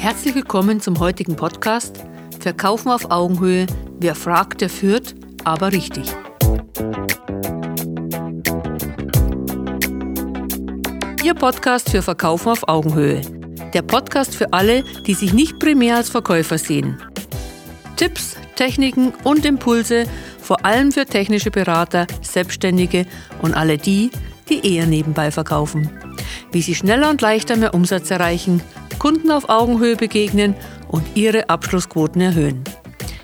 Herzlich willkommen zum heutigen Podcast Verkaufen auf Augenhöhe. Wer fragt, der führt, aber richtig. Ihr Podcast für Verkaufen auf Augenhöhe. Der Podcast für alle, die sich nicht primär als Verkäufer sehen. Tipps, Techniken und Impulse, vor allem für technische Berater, Selbstständige und alle die, die eher nebenbei verkaufen. Wie sie schneller und leichter mehr Umsatz erreichen, Kunden auf Augenhöhe begegnen und ihre Abschlussquoten erhöhen.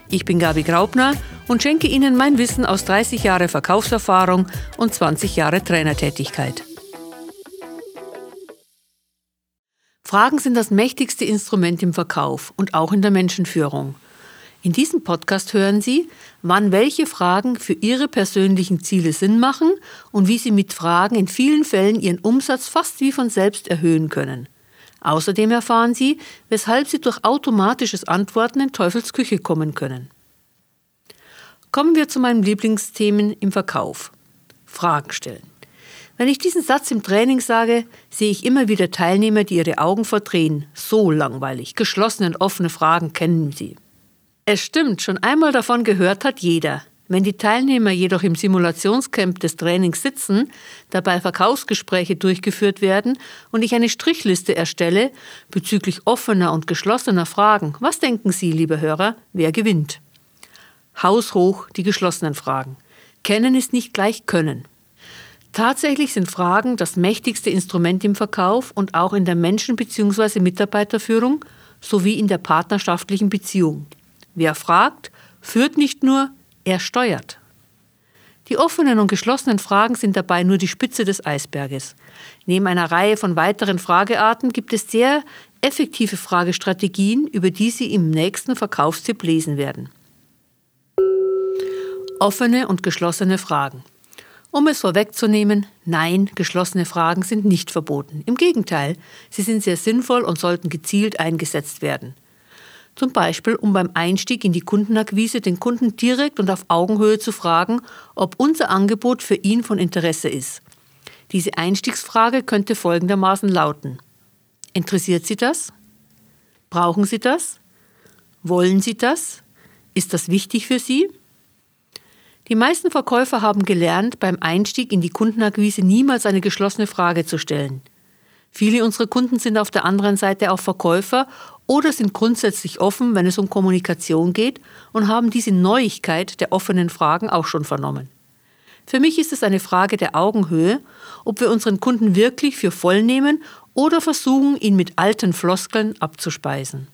Ich bin Gabi Graubner und schenke Ihnen mein Wissen aus 30 Jahre Verkaufserfahrung und 20 Jahre Trainertätigkeit. Fragen sind das mächtigste Instrument im Verkauf und auch in der Menschenführung. In diesem Podcast hören Sie, wann welche Fragen für Ihre persönlichen Ziele Sinn machen und wie Sie mit Fragen in vielen Fällen Ihren Umsatz fast wie von selbst erhöhen können. Außerdem erfahren Sie, weshalb Sie durch automatisches Antworten in Teufels Küche kommen können. Kommen wir zu meinen Lieblingsthemen im Verkauf. Fragen stellen. Wenn ich diesen Satz im Training sage, sehe ich immer wieder Teilnehmer, die ihre Augen verdrehen. So langweilig. Geschlossene und offene Fragen kennen sie. Es stimmt, schon einmal davon gehört hat jeder. Wenn die Teilnehmer jedoch im Simulationscamp des Trainings sitzen, dabei Verkaufsgespräche durchgeführt werden und ich eine Strichliste erstelle bezüglich offener und geschlossener Fragen, was denken Sie, liebe Hörer, wer gewinnt? Haushoch die geschlossenen Fragen. Kennen ist nicht gleich können. Tatsächlich sind Fragen das mächtigste Instrument im Verkauf und auch in der Menschen- bzw. Mitarbeiterführung sowie in der partnerschaftlichen Beziehung. Wer fragt, führt nicht nur, er steuert. Die offenen und geschlossenen Fragen sind dabei nur die Spitze des Eisberges. Neben einer Reihe von weiteren Fragearten gibt es sehr effektive Fragestrategien, über die Sie im nächsten Verkaufstipp lesen werden. Offene und geschlossene Fragen. Um es vorwegzunehmen, nein, geschlossene Fragen sind nicht verboten. Im Gegenteil, sie sind sehr sinnvoll und sollten gezielt eingesetzt werden. Zum Beispiel, um beim Einstieg in die Kundenakquise den Kunden direkt und auf Augenhöhe zu fragen, ob unser Angebot für ihn von Interesse ist. Diese Einstiegsfrage könnte folgendermaßen lauten. Interessiert Sie das? Brauchen Sie das? Wollen Sie das? Ist das wichtig für Sie? Die meisten Verkäufer haben gelernt, beim Einstieg in die Kundenakquise niemals eine geschlossene Frage zu stellen. Viele unserer Kunden sind auf der anderen Seite auch Verkäufer oder sind grundsätzlich offen, wenn es um Kommunikation geht und haben diese Neuigkeit der offenen Fragen auch schon vernommen. Für mich ist es eine Frage der Augenhöhe, ob wir unseren Kunden wirklich für voll nehmen oder versuchen, ihn mit alten Floskeln abzuspeisen.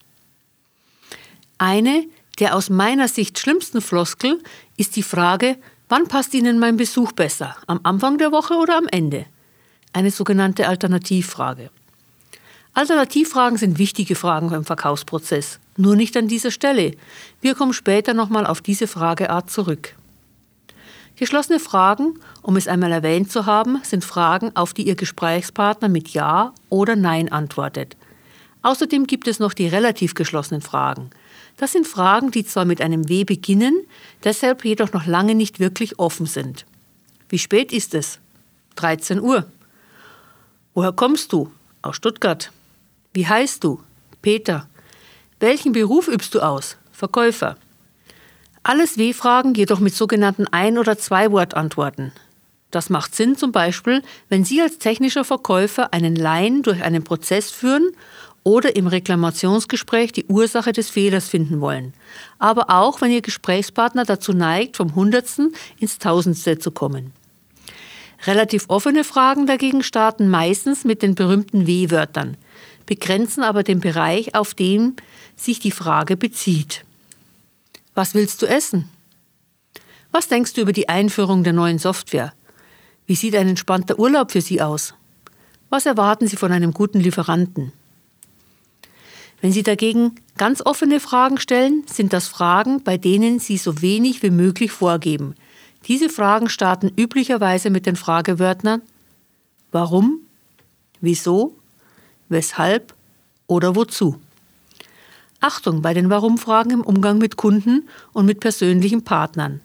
Eine der aus meiner Sicht schlimmsten Floskel ist die Frage, wann passt Ihnen mein Besuch besser, am Anfang der Woche oder am Ende? Eine sogenannte Alternativfrage. Alternativfragen sind wichtige Fragen beim Verkaufsprozess, nur nicht an dieser Stelle. Wir kommen später nochmal auf diese Frageart zurück. Geschlossene Fragen, um es einmal erwähnt zu haben, sind Fragen, auf die Ihr Gesprächspartner mit Ja oder Nein antwortet. Außerdem gibt es noch die relativ geschlossenen Fragen. Das sind Fragen, die zwar mit einem W beginnen, deshalb jedoch noch lange nicht wirklich offen sind. Wie spät ist es? 13 Uhr. Woher kommst du? Aus Stuttgart. Wie heißt du? Peter. Welchen Beruf übst du aus? Verkäufer. Alles W-Fragen jedoch mit sogenannten Ein- oder Zwei-Wort-Antworten. Das macht Sinn zum Beispiel, wenn Sie als technischer Verkäufer einen Laien durch einen Prozess führen oder im Reklamationsgespräch die Ursache des Fehlers finden wollen. Aber auch, wenn Ihr Gesprächspartner dazu neigt, vom Hundertsten ins Tausendste zu kommen. Relativ offene Fragen dagegen starten meistens mit den berühmten W-Wörtern begrenzen aber den Bereich, auf den sich die Frage bezieht. Was willst du essen? Was denkst du über die Einführung der neuen Software? Wie sieht ein entspannter Urlaub für Sie aus? Was erwarten Sie von einem guten Lieferanten? Wenn Sie dagegen ganz offene Fragen stellen, sind das Fragen, bei denen Sie so wenig wie möglich vorgeben. Diese Fragen starten üblicherweise mit den Fragewörtern Warum? Wieso? Weshalb oder wozu. Achtung bei den Warum-Fragen im Umgang mit Kunden und mit persönlichen Partnern.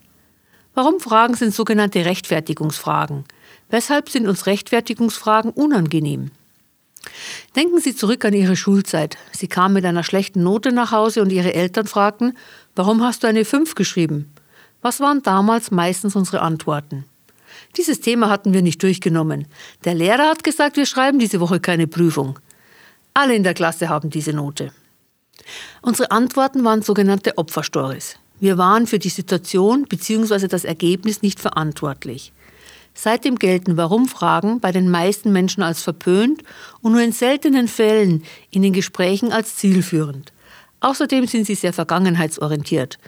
Warum-Fragen sind sogenannte Rechtfertigungsfragen. Weshalb sind uns Rechtfertigungsfragen unangenehm? Denken Sie zurück an Ihre Schulzeit. Sie kamen mit einer schlechten Note nach Hause und Ihre Eltern fragten, warum hast du eine 5 geschrieben? Was waren damals meistens unsere Antworten? Dieses Thema hatten wir nicht durchgenommen. Der Lehrer hat gesagt, wir schreiben diese Woche keine Prüfung. Alle in der Klasse haben diese Note. Unsere Antworten waren sogenannte Opferstories. Wir waren für die Situation bzw. das Ergebnis nicht verantwortlich. Seitdem gelten Warum-Fragen bei den meisten Menschen als verpönt und nur in seltenen Fällen in den Gesprächen als zielführend. Außerdem sind sie sehr vergangenheitsorientiert.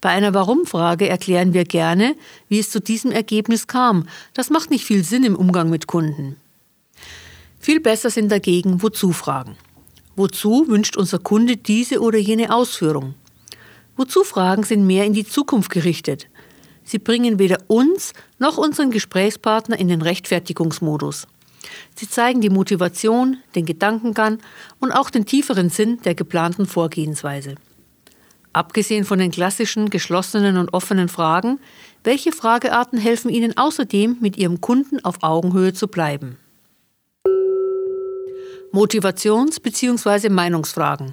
Bei einer Warum-Frage erklären wir gerne, wie es zu diesem Ergebnis kam. Das macht nicht viel Sinn im Umgang mit Kunden. Viel besser sind dagegen Wozu-Fragen. Wozu wünscht unser Kunde diese oder jene Ausführung? Wozu-Fragen sind mehr in die Zukunft gerichtet. Sie bringen weder uns noch unseren Gesprächspartner in den Rechtfertigungsmodus. Sie zeigen die Motivation, den Gedankengang und auch den tieferen Sinn der geplanten Vorgehensweise. Abgesehen von den klassischen geschlossenen und offenen Fragen, welche Fragearten helfen Ihnen außerdem, mit Ihrem Kunden auf Augenhöhe zu bleiben? Motivations- bzw. Meinungsfragen.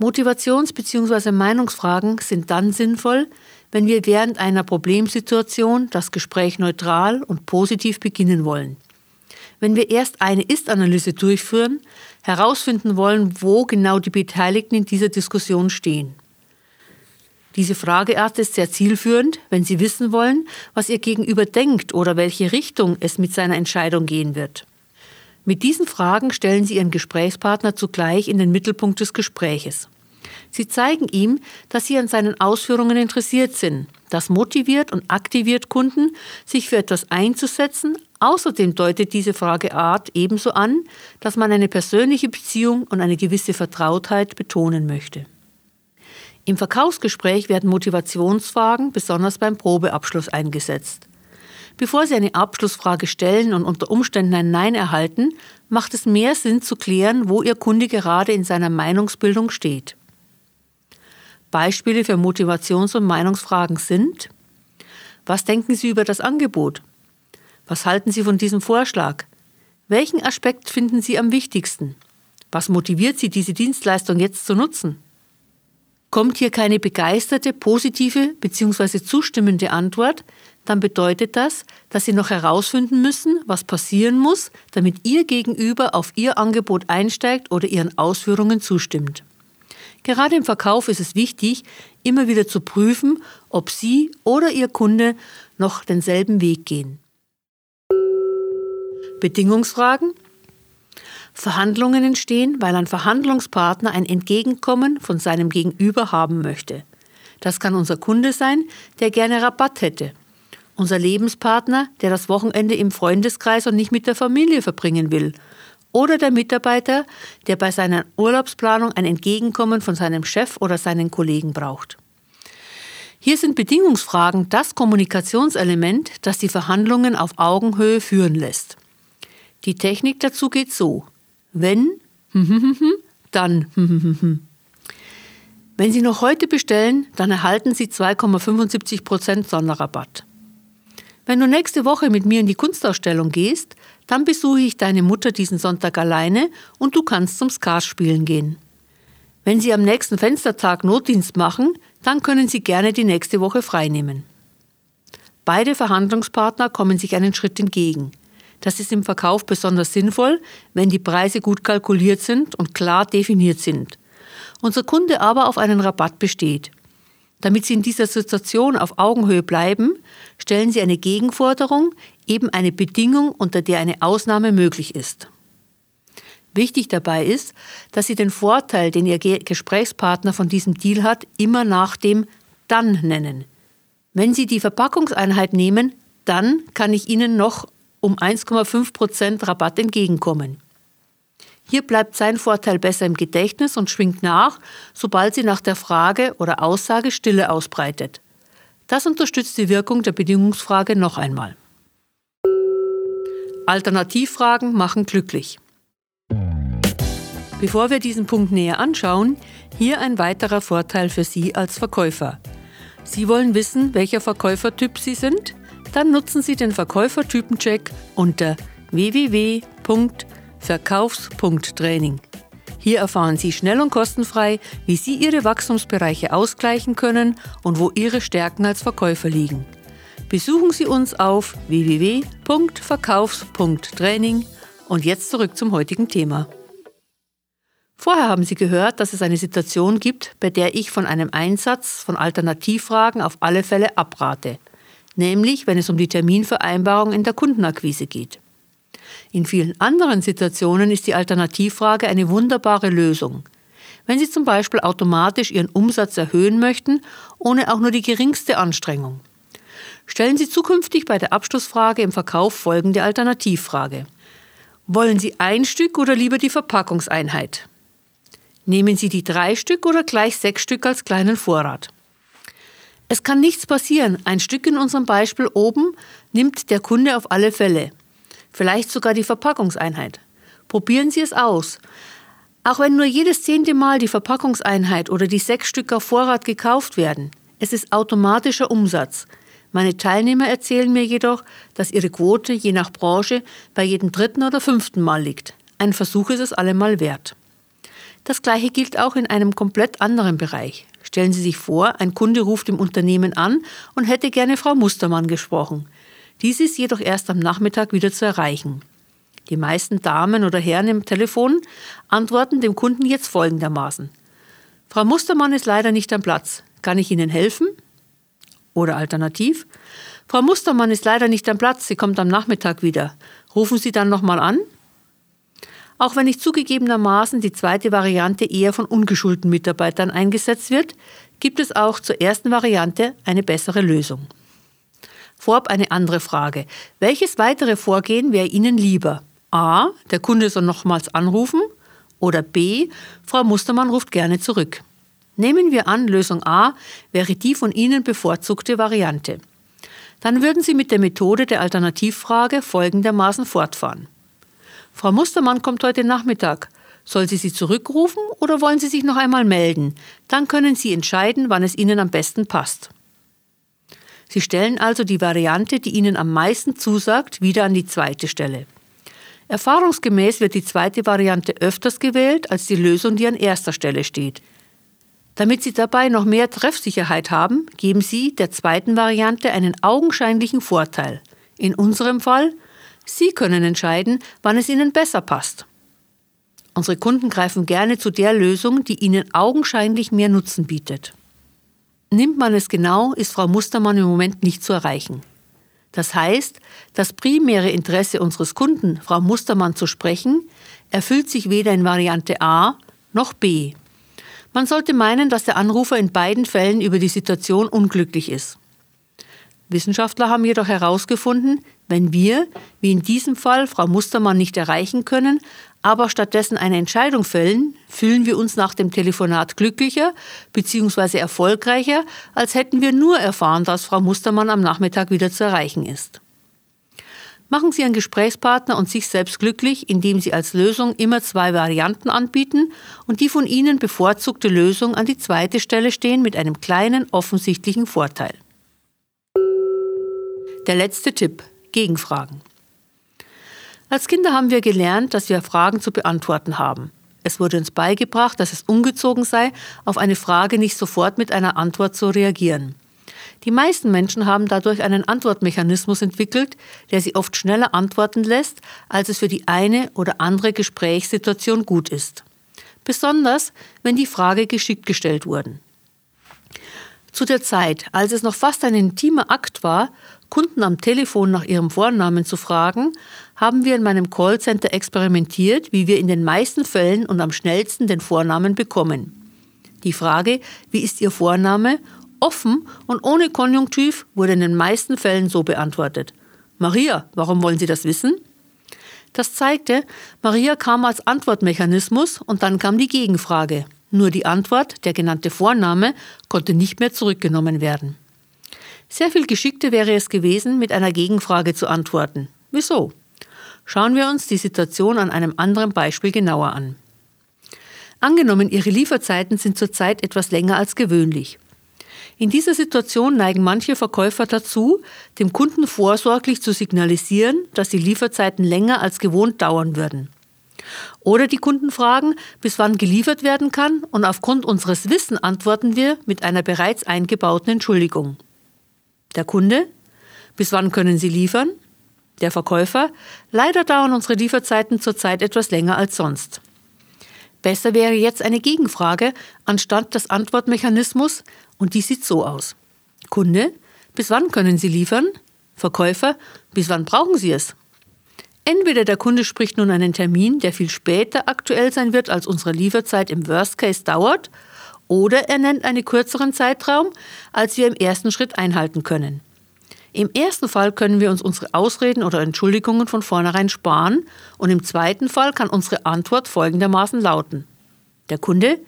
Motivations- bzw. Meinungsfragen sind dann sinnvoll, wenn wir während einer Problemsituation das Gespräch neutral und positiv beginnen wollen. Wenn wir erst eine Ist-Analyse durchführen, herausfinden wollen, wo genau die Beteiligten in dieser Diskussion stehen. Diese Frageart ist sehr zielführend, wenn Sie wissen wollen, was Ihr Gegenüber denkt oder welche Richtung es mit seiner Entscheidung gehen wird. Mit diesen Fragen stellen Sie Ihren Gesprächspartner zugleich in den Mittelpunkt des Gespräches. Sie zeigen ihm, dass Sie an seinen Ausführungen interessiert sind. Das motiviert und aktiviert Kunden, sich für etwas einzusetzen. Außerdem deutet diese Frageart ebenso an, dass man eine persönliche Beziehung und eine gewisse Vertrautheit betonen möchte. Im Verkaufsgespräch werden Motivationsfragen besonders beim Probeabschluss eingesetzt. Bevor Sie eine Abschlussfrage stellen und unter Umständen ein Nein erhalten, macht es mehr Sinn zu klären, wo Ihr Kunde gerade in seiner Meinungsbildung steht. Beispiele für Motivations- und Meinungsfragen sind, was denken Sie über das Angebot? Was halten Sie von diesem Vorschlag? Welchen Aspekt finden Sie am wichtigsten? Was motiviert Sie, diese Dienstleistung jetzt zu nutzen? Kommt hier keine begeisterte, positive bzw. zustimmende Antwort, dann bedeutet das, dass Sie noch herausfinden müssen, was passieren muss, damit Ihr Gegenüber auf Ihr Angebot einsteigt oder Ihren Ausführungen zustimmt. Gerade im Verkauf ist es wichtig, immer wieder zu prüfen, ob Sie oder Ihr Kunde noch denselben Weg gehen. Bedingungsfragen. Verhandlungen entstehen, weil ein Verhandlungspartner ein Entgegenkommen von seinem Gegenüber haben möchte. Das kann unser Kunde sein, der gerne Rabatt hätte. Unser Lebenspartner, der das Wochenende im Freundeskreis und nicht mit der Familie verbringen will oder der Mitarbeiter, der bei seiner Urlaubsplanung ein Entgegenkommen von seinem Chef oder seinen Kollegen braucht. Hier sind Bedingungsfragen das Kommunikationselement, das die Verhandlungen auf Augenhöhe führen lässt. Die Technik dazu geht so. Wenn, dann. Wenn Sie noch heute bestellen, dann erhalten Sie 2,75% Sonderrabatt. Wenn du nächste Woche mit mir in die Kunstausstellung gehst, dann besuche ich deine Mutter diesen Sonntag alleine und du kannst zum Skat spielen gehen. Wenn Sie am nächsten Fenstertag Notdienst machen, dann können Sie gerne die nächste Woche freinehmen. Beide Verhandlungspartner kommen sich einen Schritt entgegen. Das ist im Verkauf besonders sinnvoll, wenn die Preise gut kalkuliert sind und klar definiert sind. Unser Kunde aber auf einen Rabatt besteht. Damit Sie in dieser Situation auf Augenhöhe bleiben, stellen Sie eine Gegenforderung, eben eine Bedingung, unter der eine Ausnahme möglich ist. Wichtig dabei ist, dass Sie den Vorteil, den Ihr Gesprächspartner von diesem Deal hat, immer nach dem dann nennen. Wenn Sie die Verpackungseinheit nehmen, dann kann ich Ihnen noch um 1,5% Rabatt entgegenkommen. Hier bleibt sein Vorteil besser im Gedächtnis und schwingt nach, sobald sie nach der Frage oder Aussage Stille ausbreitet. Das unterstützt die Wirkung der Bedingungsfrage noch einmal. Alternativfragen machen glücklich. Bevor wir diesen Punkt näher anschauen, hier ein weiterer Vorteil für Sie als Verkäufer. Sie wollen wissen, welcher Verkäufertyp Sie sind? Dann nutzen Sie den Verkäufertypencheck unter www Verkaufs.training. Hier erfahren Sie schnell und kostenfrei, wie Sie Ihre Wachstumsbereiche ausgleichen können und wo Ihre Stärken als Verkäufer liegen. Besuchen Sie uns auf www.verkaufs.training und jetzt zurück zum heutigen Thema. Vorher haben Sie gehört, dass es eine Situation gibt, bei der ich von einem Einsatz von Alternativfragen auf alle Fälle abrate, nämlich wenn es um die Terminvereinbarung in der Kundenakquise geht. In vielen anderen Situationen ist die Alternativfrage eine wunderbare Lösung. Wenn Sie zum Beispiel automatisch Ihren Umsatz erhöhen möchten, ohne auch nur die geringste Anstrengung. Stellen Sie zukünftig bei der Abschlussfrage im Verkauf folgende Alternativfrage. Wollen Sie ein Stück oder lieber die Verpackungseinheit? Nehmen Sie die drei Stück oder gleich sechs Stück als kleinen Vorrat? Es kann nichts passieren. Ein Stück in unserem Beispiel oben nimmt der Kunde auf alle Fälle vielleicht sogar die Verpackungseinheit. Probieren Sie es aus. Auch wenn nur jedes zehnte Mal die Verpackungseinheit oder die sechs Stück auf Vorrat gekauft werden, es ist automatischer Umsatz. Meine Teilnehmer erzählen mir jedoch, dass ihre Quote je nach Branche bei jedem dritten oder fünften Mal liegt. Ein Versuch ist es allemal wert. Das gleiche gilt auch in einem komplett anderen Bereich. Stellen Sie sich vor, ein Kunde ruft im Unternehmen an und hätte gerne Frau Mustermann gesprochen. Dies ist jedoch erst am Nachmittag wieder zu erreichen. Die meisten Damen oder Herren im Telefon antworten dem Kunden jetzt folgendermaßen. Frau Mustermann ist leider nicht am Platz. Kann ich Ihnen helfen? Oder alternativ, Frau Mustermann ist leider nicht am Platz, sie kommt am Nachmittag wieder. Rufen Sie dann nochmal an? Auch wenn nicht zugegebenermaßen die zweite Variante eher von ungeschulten Mitarbeitern eingesetzt wird, gibt es auch zur ersten Variante eine bessere Lösung. Vorab eine andere Frage. Welches weitere Vorgehen wäre Ihnen lieber? A. Der Kunde soll nochmals anrufen. Oder B. Frau Mustermann ruft gerne zurück. Nehmen wir an, Lösung A wäre die von Ihnen bevorzugte Variante. Dann würden Sie mit der Methode der Alternativfrage folgendermaßen fortfahren. Frau Mustermann kommt heute Nachmittag. Soll sie Sie zurückrufen oder wollen Sie sich noch einmal melden? Dann können Sie entscheiden, wann es Ihnen am besten passt. Sie stellen also die Variante, die Ihnen am meisten zusagt, wieder an die zweite Stelle. Erfahrungsgemäß wird die zweite Variante öfters gewählt als die Lösung, die an erster Stelle steht. Damit Sie dabei noch mehr Treffsicherheit haben, geben Sie der zweiten Variante einen augenscheinlichen Vorteil. In unserem Fall, Sie können entscheiden, wann es Ihnen besser passt. Unsere Kunden greifen gerne zu der Lösung, die ihnen augenscheinlich mehr Nutzen bietet. Nimmt man es genau, ist Frau Mustermann im Moment nicht zu erreichen. Das heißt, das primäre Interesse unseres Kunden, Frau Mustermann zu sprechen, erfüllt sich weder in Variante A noch B. Man sollte meinen, dass der Anrufer in beiden Fällen über die Situation unglücklich ist. Wissenschaftler haben jedoch herausgefunden, wenn wir, wie in diesem Fall, Frau Mustermann nicht erreichen können, aber stattdessen eine Entscheidung fällen, fühlen wir uns nach dem Telefonat glücklicher bzw. erfolgreicher, als hätten wir nur erfahren, dass Frau Mustermann am Nachmittag wieder zu erreichen ist. Machen Sie Ihren Gesprächspartner und sich selbst glücklich, indem Sie als Lösung immer zwei Varianten anbieten und die von Ihnen bevorzugte Lösung an die zweite Stelle stehen mit einem kleinen offensichtlichen Vorteil. Der letzte Tipp. Gegenfragen. Als Kinder haben wir gelernt, dass wir Fragen zu beantworten haben. Es wurde uns beigebracht, dass es ungezogen sei, auf eine Frage nicht sofort mit einer Antwort zu reagieren. Die meisten Menschen haben dadurch einen Antwortmechanismus entwickelt, der sie oft schneller antworten lässt, als es für die eine oder andere Gesprächssituation gut ist. Besonders, wenn die Frage geschickt gestellt wurden. Zu der Zeit, als es noch fast ein intimer Akt war, Kunden am Telefon nach ihrem Vornamen zu fragen, haben wir in meinem Callcenter experimentiert, wie wir in den meisten Fällen und am schnellsten den Vornamen bekommen. Die Frage, wie ist Ihr Vorname, offen und ohne Konjunktiv wurde in den meisten Fällen so beantwortet. Maria, warum wollen Sie das wissen? Das zeigte, Maria kam als Antwortmechanismus und dann kam die Gegenfrage. Nur die Antwort, der genannte Vorname, konnte nicht mehr zurückgenommen werden. Sehr viel geschickter wäre es gewesen, mit einer Gegenfrage zu antworten. Wieso? Schauen wir uns die Situation an einem anderen Beispiel genauer an. Angenommen, Ihre Lieferzeiten sind zurzeit etwas länger als gewöhnlich. In dieser Situation neigen manche Verkäufer dazu, dem Kunden vorsorglich zu signalisieren, dass die Lieferzeiten länger als gewohnt dauern würden. Oder die Kunden fragen, bis wann geliefert werden kann und aufgrund unseres Wissen antworten wir mit einer bereits eingebauten Entschuldigung. Der Kunde, bis wann können Sie liefern? Der Verkäufer, leider dauern unsere Lieferzeiten zurzeit etwas länger als sonst. Besser wäre jetzt eine Gegenfrage anstatt des Antwortmechanismus und die sieht so aus. Kunde, bis wann können Sie liefern? Verkäufer, bis wann brauchen Sie es? Entweder der Kunde spricht nun einen Termin, der viel später aktuell sein wird, als unsere Lieferzeit im Worst Case dauert, oder er nennt einen kürzeren Zeitraum, als wir im ersten Schritt einhalten können. Im ersten Fall können wir uns unsere Ausreden oder Entschuldigungen von vornherein sparen und im zweiten Fall kann unsere Antwort folgendermaßen lauten. Der Kunde,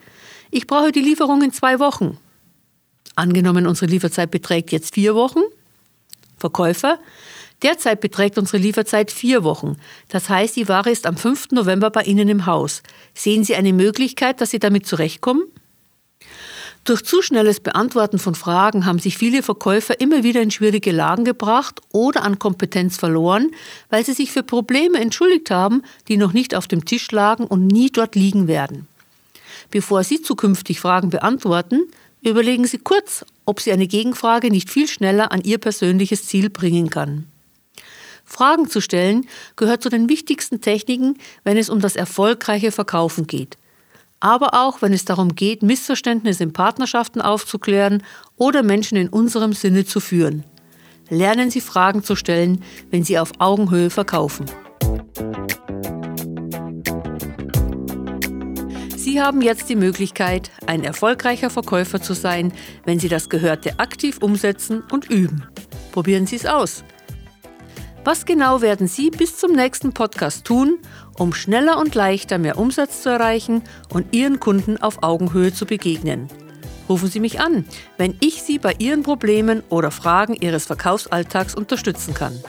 ich brauche die Lieferung in zwei Wochen. Angenommen, unsere Lieferzeit beträgt jetzt vier Wochen. Verkäufer, Derzeit beträgt unsere Lieferzeit vier Wochen. Das heißt, die Ware ist am 5. November bei Ihnen im Haus. Sehen Sie eine Möglichkeit, dass Sie damit zurechtkommen? Durch zu schnelles Beantworten von Fragen haben sich viele Verkäufer immer wieder in schwierige Lagen gebracht oder an Kompetenz verloren, weil sie sich für Probleme entschuldigt haben, die noch nicht auf dem Tisch lagen und nie dort liegen werden. Bevor Sie zukünftig Fragen beantworten, überlegen Sie kurz, ob Sie eine Gegenfrage nicht viel schneller an Ihr persönliches Ziel bringen kann. Fragen zu stellen gehört zu den wichtigsten Techniken, wenn es um das erfolgreiche Verkaufen geht. Aber auch, wenn es darum geht, Missverständnisse in Partnerschaften aufzuklären oder Menschen in unserem Sinne zu führen. Lernen Sie Fragen zu stellen, wenn Sie auf Augenhöhe verkaufen. Sie haben jetzt die Möglichkeit, ein erfolgreicher Verkäufer zu sein, wenn Sie das Gehörte aktiv umsetzen und üben. Probieren Sie es aus. Was genau werden Sie bis zum nächsten Podcast tun, um schneller und leichter mehr Umsatz zu erreichen und Ihren Kunden auf Augenhöhe zu begegnen? Rufen Sie mich an, wenn ich Sie bei Ihren Problemen oder Fragen Ihres Verkaufsalltags unterstützen kann.